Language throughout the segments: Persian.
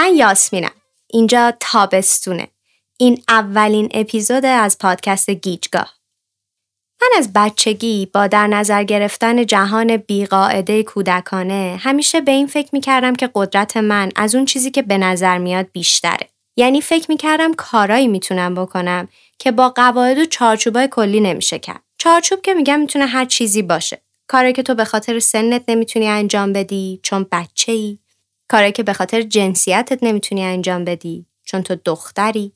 من یاسمینم اینجا تابستونه این اولین اپیزود از پادکست گیجگاه من از بچگی با در نظر گرفتن جهان بیقاعده کودکانه همیشه به این فکر می‌کردم که قدرت من از اون چیزی که به نظر میاد بیشتره. یعنی فکر می‌کردم کارایی می‌تونم بکنم که با قواعد و چارچوبای کلی نمیشه کرد. چارچوب که میگم می‌تونه هر چیزی باشه. کاری که تو به خاطر سنت نمی‌تونی انجام بدی چون بچه ای. کاری که به خاطر جنسیتت نمی‌تونی انجام بدی چون تو دختری.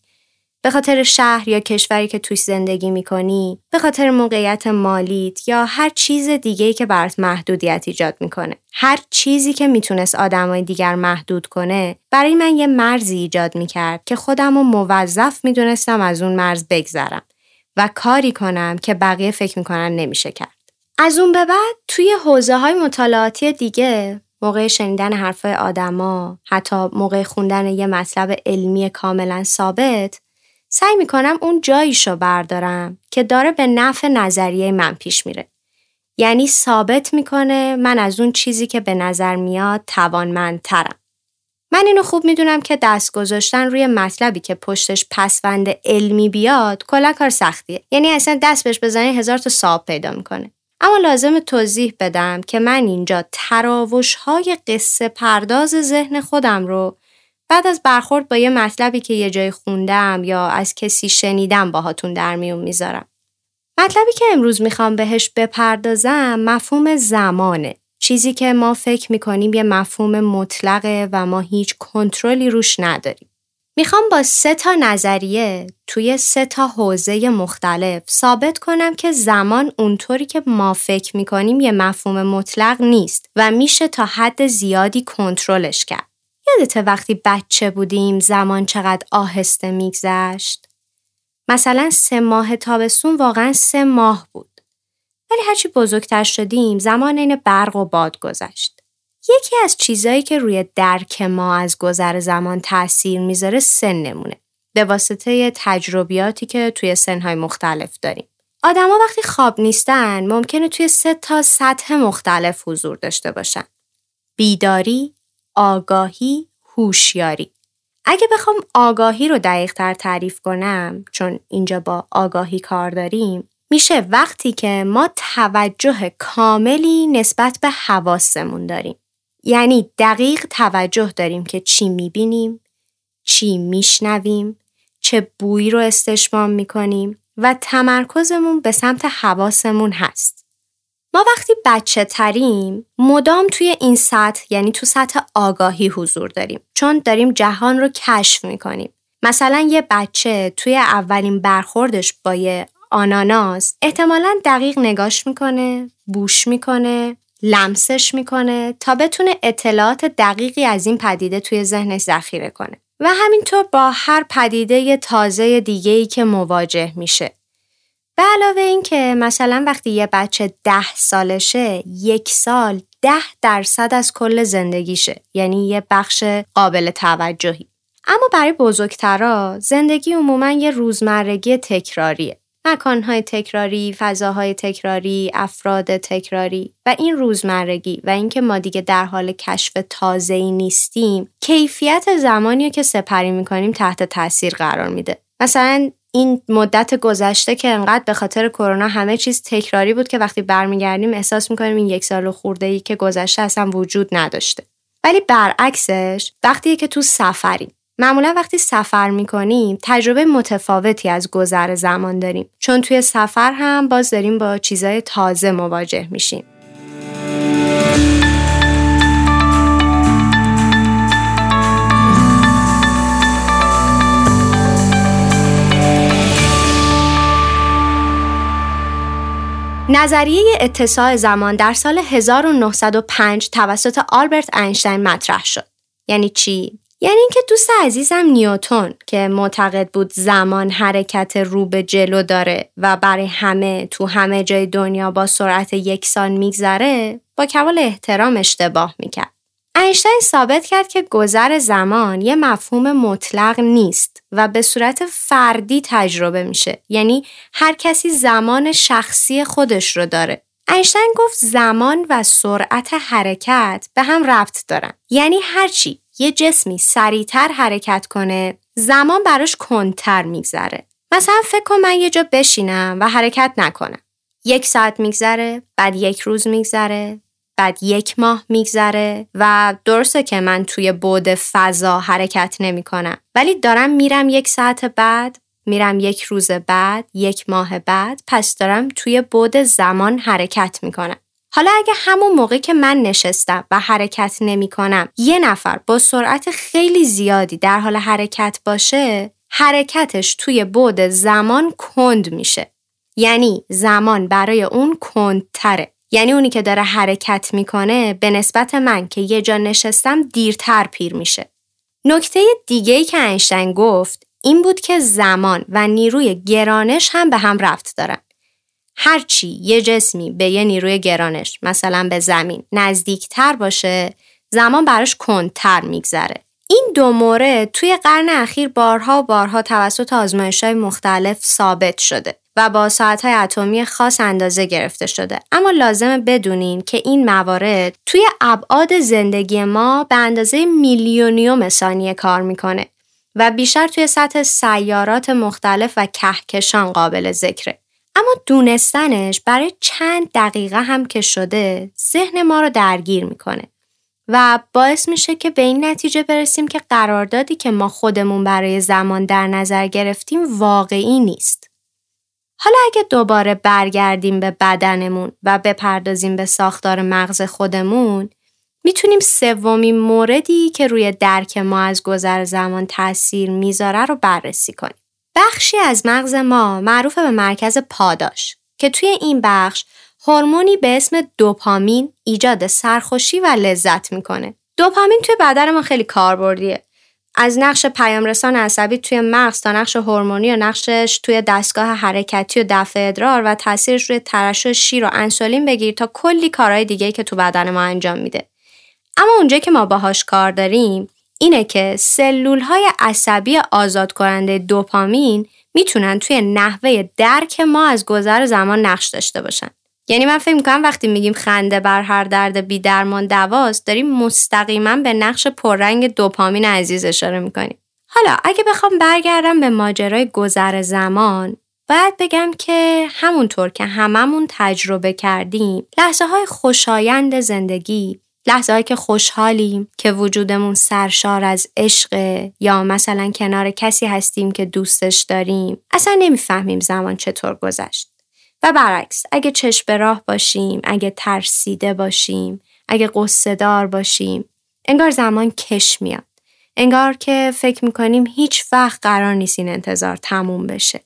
به خاطر شهر یا کشوری که توش زندگی می‌کنی، به خاطر موقعیت مالیت یا هر چیز دیگه‌ای که برات محدودیت ایجاد می‌کنه. هر چیزی که می‌تونست آدمای دیگر محدود کنه، برای من یه مرزی ایجاد می‌کرد که خودم رو موظف می‌دونستم از اون مرز بگذرم و کاری کنم که بقیه فکر می‌کنن نمیشه کرد. از اون به بعد توی حوزه های مطالعاتی دیگه موقع شنیدن حرفای آدما حتی موقع خوندن یه مطلب علمی کاملا ثابت سعی می‌کنم اون جاییشو بردارم که داره به نفع نظریه من پیش میره. یعنی ثابت می‌کنه من از اون چیزی که به نظر میاد توانمندترم. من اینو خوب می‌دونم که دست گذاشتن روی مطلبی که پشتش پسوند علمی بیاد کلا کار سختیه. یعنی اصلا دست بهش بزنی هزار تا صاحب پیدا می‌کنه. اما لازم توضیح بدم که من اینجا تراوش های قصه پرداز ذهن خودم رو بعد از برخورد با یه مطلبی که یه جای خوندم یا از کسی شنیدم باهاتون در میون می‌ذارم. مطلبی که امروز می‌خوام بهش بپردازم مفهوم زمانه. چیزی که ما فکر می‌کنیم یه مفهوم مطلقه و ما هیچ کنترلی روش نداریم. می‌خوام با سه تا نظریه توی سه تا حوزه مختلف ثابت کنم که زمان اونطوری که ما فکر می‌کنیم یه مفهوم مطلق نیست و میشه تا حد زیادی کنترلش کرد. یادت وقتی بچه بودیم زمان چقدر آهسته میگذشت؟ مثلا سه ماه تابستون واقعا سه ماه بود. ولی هرچی بزرگتر شدیم زمان این برق و باد گذشت. یکی از چیزایی که روی درک ما از گذر زمان تاثیر می‌ذاره سنمونه. به واسطه تجربیاتی که توی سنهای مختلف داریم. آدما وقتی خواب نیستن ممکنه توی سه تا سطح مختلف حضور داشته باشن. بیداری، آگاهی، هوشیاری. اگه بخوام آگاهی رو دقیق تر تعریف کنم چون اینجا با آگاهی کار داریم میشه وقتی که ما توجه کاملی نسبت به حواسمون داریم. یعنی دقیق توجه داریم که چی می‌بینیم، چی میشنویم، چه بویی رو استشمام می‌کنیم و تمرکزمون به سمت حواسمون هست. ما وقتی بچه تریم مدام توی این سطح یعنی تو سطح آگاهی حضور داریم چون داریم جهان رو کشف می‌کنیم. مثلا یه بچه توی اولین برخوردش با یه آناناس احتمالا دقیق نگاش می‌کنه، بوش می‌کنه، لمسش می‌کنه تا بتونه اطلاعات دقیقی از این پدیده توی ذهنش ذخیره کنه. و همینطور با هر پدیده تازه دیگه‌ای که مواجه میشه. به علاوه این که مثلا وقتی یه بچه ده سالشه یک سال ده درصد از کل زندگیشه یعنی یه بخش قابل توجهی اما برای بزرگترا زندگی عموما یه روزمرگی تکراریه مکانهای تکراری، فضاهای تکراری، افراد تکراری و این روزمرگی و اینکه ما دیگه در حال کشف تازه‌ای نیستیم، کیفیت زمانی که سپری می‌کنیم تحت تاثیر قرار میده. مثلا این مدت گذشته که انقدر به خاطر کرونا همه چیز تکراری بود که وقتی برمیگردیم احساس می‌کنیم این یک سال خورده ای که گذشته اصلا وجود نداشته ولی برعکسش وقتی که تو سفریم معمولا وقتی سفر می‌کنیم تجربه متفاوتی از گذر زمان داریم چون توی سفر هم باز داریم با چیزای تازه مواجه میشیم نظریه اتساع زمان در سال 1905 توسط آلبرت اینشتین مطرح شد. یعنی چی؟ یعنی اینکه دوست عزیزم نیوتون که معتقد بود زمان حرکت رو به جلو داره و برای همه تو همه جای دنیا با سرعت یکسان میگذره با کمال احترام اشتباه می‌کرد. اینشتین ثابت کرد که گذر زمان یه مفهوم مطلق نیست و به صورت فردی تجربه میشه. یعنی هر کسی زمان شخصی خودش رو داره. اینشتین گفت زمان و سرعت حرکت به هم ربط دارن. یعنی هرچی یه جسمی سریعتر حرکت کنه زمان براش کندتر میگذره. مثلا فکر کن من یه جا بشینم و حرکت نکنم. یک ساعت میگذره بعد یک روز میگذره بعد یک ماه میگذره و درسته که من توی بود فضا حرکت نمی کنم ولی دارم میرم یک ساعت بعد میرم یک روز بعد یک ماه بعد پس دارم توی بود زمان حرکت می‌کنم. حالا اگه همون موقع که من نشستم و حرکت نمی کنم یه نفر با سرعت خیلی زیادی در حال حرکت باشه حرکتش توی بود زمان کند میشه. یعنی زمان برای اون کندتره. یعنی اونی که داره حرکت می‌کنه به نسبت من که یه جا نشستم دیرتر پیر میشه. نکته دیگه که اینشتین گفت این بود که زمان و نیروی گرانش هم به هم رفت دارن. هرچی یه جسمی به یه نیروی گرانش مثلا به زمین نزدیکتر باشه زمان براش کندتر میگذره. این دو مورد توی قرن اخیر بارها و بارها توسط آزمایش های مختلف ثابت شده و با ساعت های اتمی خاص اندازه گرفته شده. اما لازمه بدونین که این موارد توی ابعاد زندگی ما به اندازه میلیونیوم ثانیه کار می‌کنه و بیشتر توی سطح سیارات مختلف و کهکشان قابل ذکره. اما دونستنش برای چند دقیقه هم که شده ذهن ما رو درگیر می‌کنه و باعث میشه که به این نتیجه برسیم که قراردادی که ما خودمون برای زمان در نظر گرفتیم واقعی نیست. حالا اگه دوباره برگردیم به بدنمون و بپردازیم به ساختار مغز خودمون می‌تونیم سومین موردی که روی درک ما از گذر زمان تاثیر می‌ذاره رو بررسی کنیم. بخشی از مغز ما معروف به مرکز پاداش که توی این بخش هورمونی به اسم دوپامین ایجاد سرخوشی و لذت می‌کنه. دوپامین توی بدن ما خیلی کاربردیه. از نقش پیامرسان عصبی توی مغز تا نقش هورمونی و نقشش توی دستگاه حرکتی و دفع ادرار و تاثیرش روی ترشح شیر و انسولین بگیر تا کلی کارهای دیگه که تو بدن ما انجام میده. اما اونجا که ما باهاش کار داریم اینه که سلول های عصبی آزاد کننده دوپامین می‌تونن توی نحوه درک ما از گذر زمان نقش داشته باشن. یعنی من فکر می‌کنم وقتی میگیم خنده بر هر درد بی درمان دواست داریم مستقیما به نقش پررنگ دوپامین عزیز اشاره می‌کنیم. حالا اگه بخوام برگردم به ماجرای گذر زمان باید بگم که همونطور که هممون تجربه کردیم لحظه های خوشایند زندگی لحظه هایی که خوشحالیم که وجودمون سرشار از عشق یا مثلا کنار کسی هستیم که دوستش داریم اصلا نمی‌فهمیم زمان چطور گذشت. و برعکس اگه چشم به راه باشیم اگه ترسیده باشیم اگه قصه دار باشیم انگار زمان کش میاد. انگار که فکر می‌کنیم هیچ وقت قرار نیست این انتظار تموم بشه.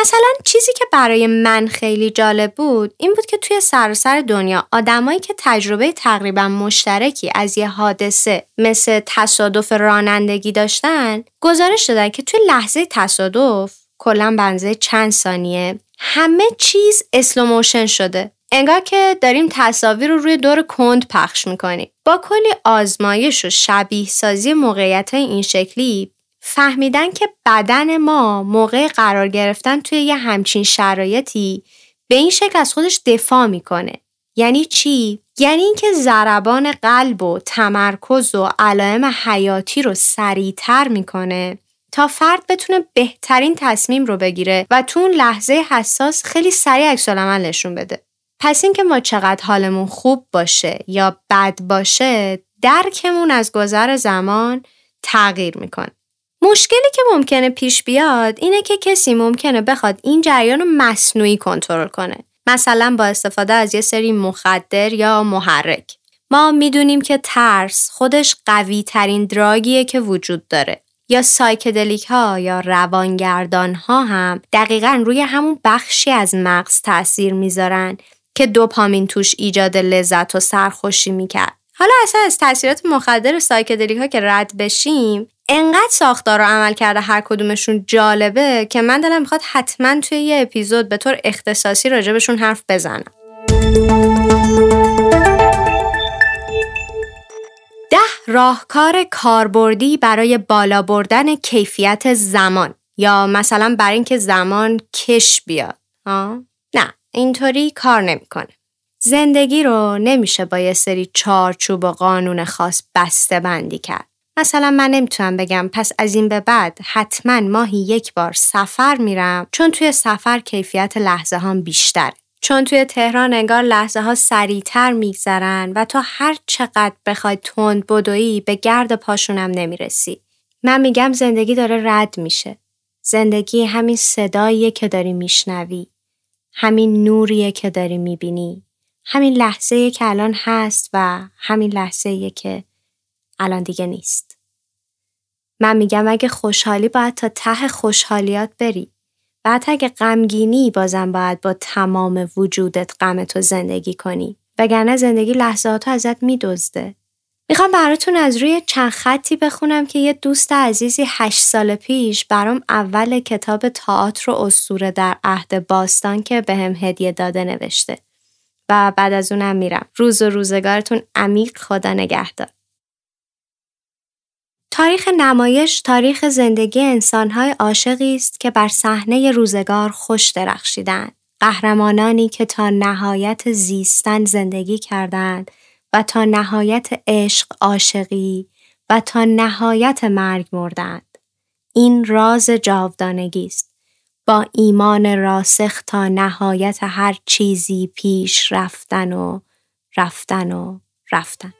مثلا چیزی که برای من خیلی جالب بود این بود که توی سراسر دنیا آدمایی که تجربه تقریبا مشترکی از یه حادثه مثل تصادف رانندگی داشتن گزارش دادن که توی لحظه تصادف کلا بنزه چند ثانیه همه چیز اسلوموشن شده. انگار که داریم تصاویر رو روی دور کند پخش می‌کنیم. با کلی آزمایش و شبیه سازی موقعیت های این شکلی فهمیدن که بدن ما موقع قرار گرفتن توی یه همچین شرایطی به این شکل از خودش دفاع می‌کنه. یعنی چی؟ یعنی اینکه ضربان قلب و تمرکز و علائم حیاتی رو سریعتر می‌کنه تا فرد بتونه بهترین تصمیم رو بگیره و تو اون لحظه حساس خیلی سریع عکس نشون بده. پس اینکه ما چقدر حالمون خوب باشه یا بد باشه درکمون از گذر زمان تغییر می‌کنه. مشکلی که ممکنه پیش بیاد اینه که کسی ممکنه بخواد این جریان رو مصنوعی کنترل کنه. مثلا با استفاده از یه سری مخدر یا محرک. ما می‌دونیم که ترس خودش قوی ترین دراگیه که وجود داره. یا سایکدلیک ها یا روانگردان ها هم دقیقا روی همون بخشی از مغز تاثیر می‌ذارن که دوپامین توش ایجاد لذت و سرخوشی می‌کرد. حالا اصلا از تاثیرات مخدر سایکدلیک ها که رد بشیم انقدر ساختار و عمل کرده هر کدومشون جالبه که من دلم می‌خواد حتما توی یه اپیزود به طور اختصاصی راجبشون حرف بزنم. ده راهکار کاربردی برای بالا بردن کیفیت زمان یا مثلا برای اینکه زمان کش بیاد. ها؟ نه اینطوری کار نمی‌کنه. زندگی رو نمیشه با یه سری چارچوب و قانون خاص بسته بندی کرد. مثلا من نمی‌تونم بگم پس از این به بعد حتما ماهی یک بار سفر میرم چون توی سفر کیفیت لحظه هم بیشتر. چون توی تهران انگار لحظه ها سریعتر میگذرن و تو هر چقدر بخوای تند بدویی به گرد پاشونم نمی‌رسی. من میگم زندگی داره رد میشه. زندگی همین صداییه که داری میشنوی. همین نوریه که داری می‌بینی. همین لحظه که الان هست و همین لحظه که الان دیگه نیست. من میگم اگه خوشحالی باید تا ته خوشحالیات بری. بعد اگه غمگینی بازم باید با تمام وجودت غم تو زندگی کنی. وگرنه زندگی لحظات ازت میدزده. می‌خوام براتون از روی چند خطی بخونم که یه دوست عزیزی هشت سال پیش برام اول کتاب تئاتر و اسطوره در عهد باستان که به هدیه داده نوشته. و بعد از اونم میرم. روز و روزگارتون عمیق خدا نگهدار. تاریخ نمایش تاریخ زندگی انسانهای عاشقی است که بر صحنه روزگار خوش درخشیدند. قهرمانانی که تا نهایت زیستن زندگی کردند و تا نهایت عشق عاشقی و تا نهایت مرگ مردند. این راز جاودانگی است. با ایمان راسخ تا نهایت هر چیزی پیش رفتن و رفتن و رفتن.